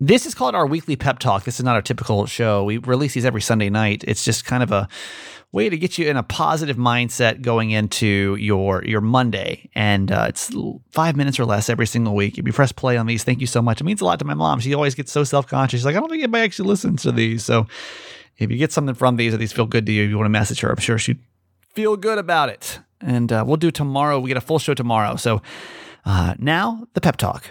This is called our weekly pep talk. This is not our typical show. We release these every Sunday night. It's just kind of a way to get you in a positive mindset going into your your Monday. And uh, it's five minutes or less every single week. If you press play on these, thank you so much. It means a lot to my mom. She always gets so self conscious. She's like, I don't think anybody actually listens to these. So if you get something from these or these feel good to you, if you want to message her, I'm sure she'd feel good about it. And uh, we'll do tomorrow. We get a full show tomorrow. So uh, now the pep talk.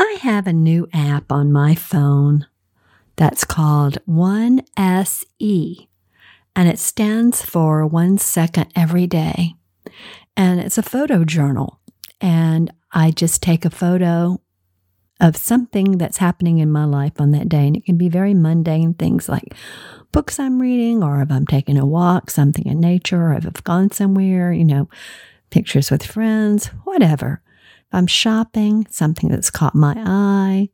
I have a new app on my phone that's called 1SE, and it stands for one second every day. And it's a photo journal. And I just take a photo of something that's happening in my life on that day. And it can be very mundane things like books I'm reading, or if I'm taking a walk, something in nature, or if I've gone somewhere, you know, pictures with friends, whatever. I'm shopping, something that's caught my eye,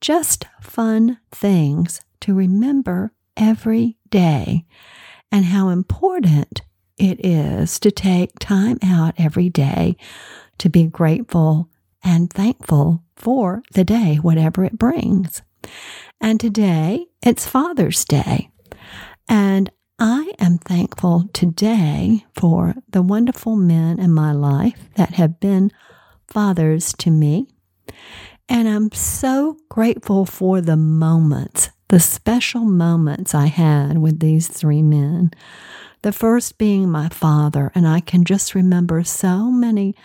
just fun things to remember every day and how important it is to take time out every day to be grateful and thankful for the day, whatever it brings. And today it's Father's Day. And I am thankful today for the wonderful men in my life that have been fathers to me. And I'm so grateful for the moments, the special moments I had with these three men. The first being my father, and I can just remember so many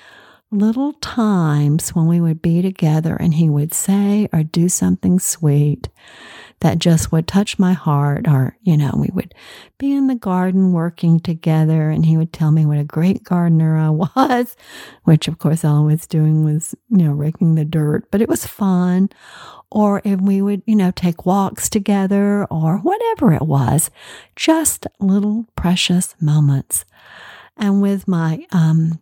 little times when we would be together and he would say or do something sweet that just would touch my heart. Or, you know, we would be in the garden working together and he would tell me what a great gardener I was, which of course all I was doing was, you know, raking the dirt, but it was fun. Or if we would, you know, take walks together or whatever it was, just little precious moments. And with my, um,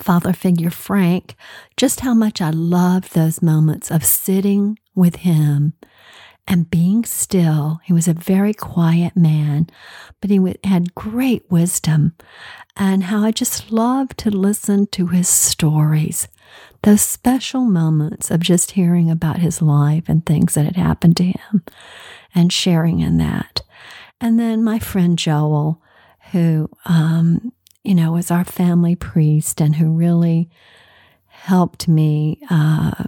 father figure Frank, just how much I loved those moments of sitting with him and being still. He was a very quiet man, but he had great wisdom, and how I just loved to listen to his stories, those special moments of just hearing about his life and things that had happened to him and sharing in that. And then my friend Joel, who, um, you know, was our family priest and who really helped me uh,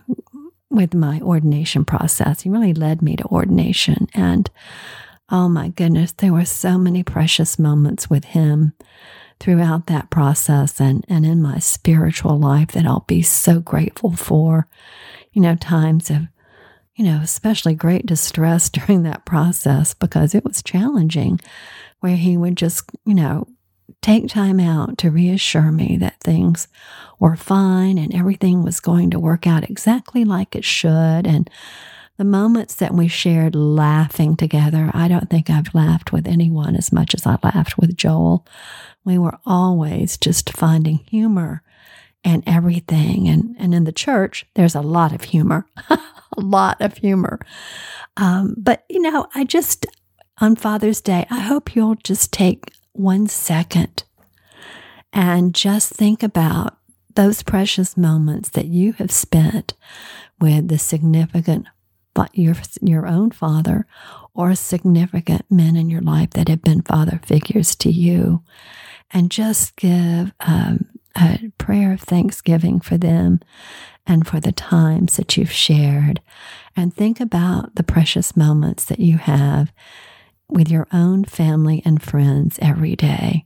with my ordination process. He really led me to ordination. And oh my goodness, there were so many precious moments with him throughout that process and, and in my spiritual life that I'll be so grateful for. You know, times of, you know, especially great distress during that process because it was challenging, where he would just, you know, take time out to reassure me that things were fine and everything was going to work out exactly like it should. And the moments that we shared laughing together, I don't think I've laughed with anyone as much as I laughed with Joel. We were always just finding humor and everything. And, and in the church, there's a lot of humor, a lot of humor. Um, but, you know, I just, on Father's Day, I hope you'll just take one second. And just think about those precious moments that you have spent with the significant your your own father or significant men in your life that have been father figures to you. And just give um, a prayer of thanksgiving for them and for the times that you've shared. And think about the precious moments that you have with your own family and friends every day.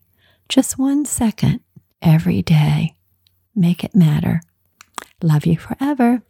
Just one second every day. Make it matter. Love you forever.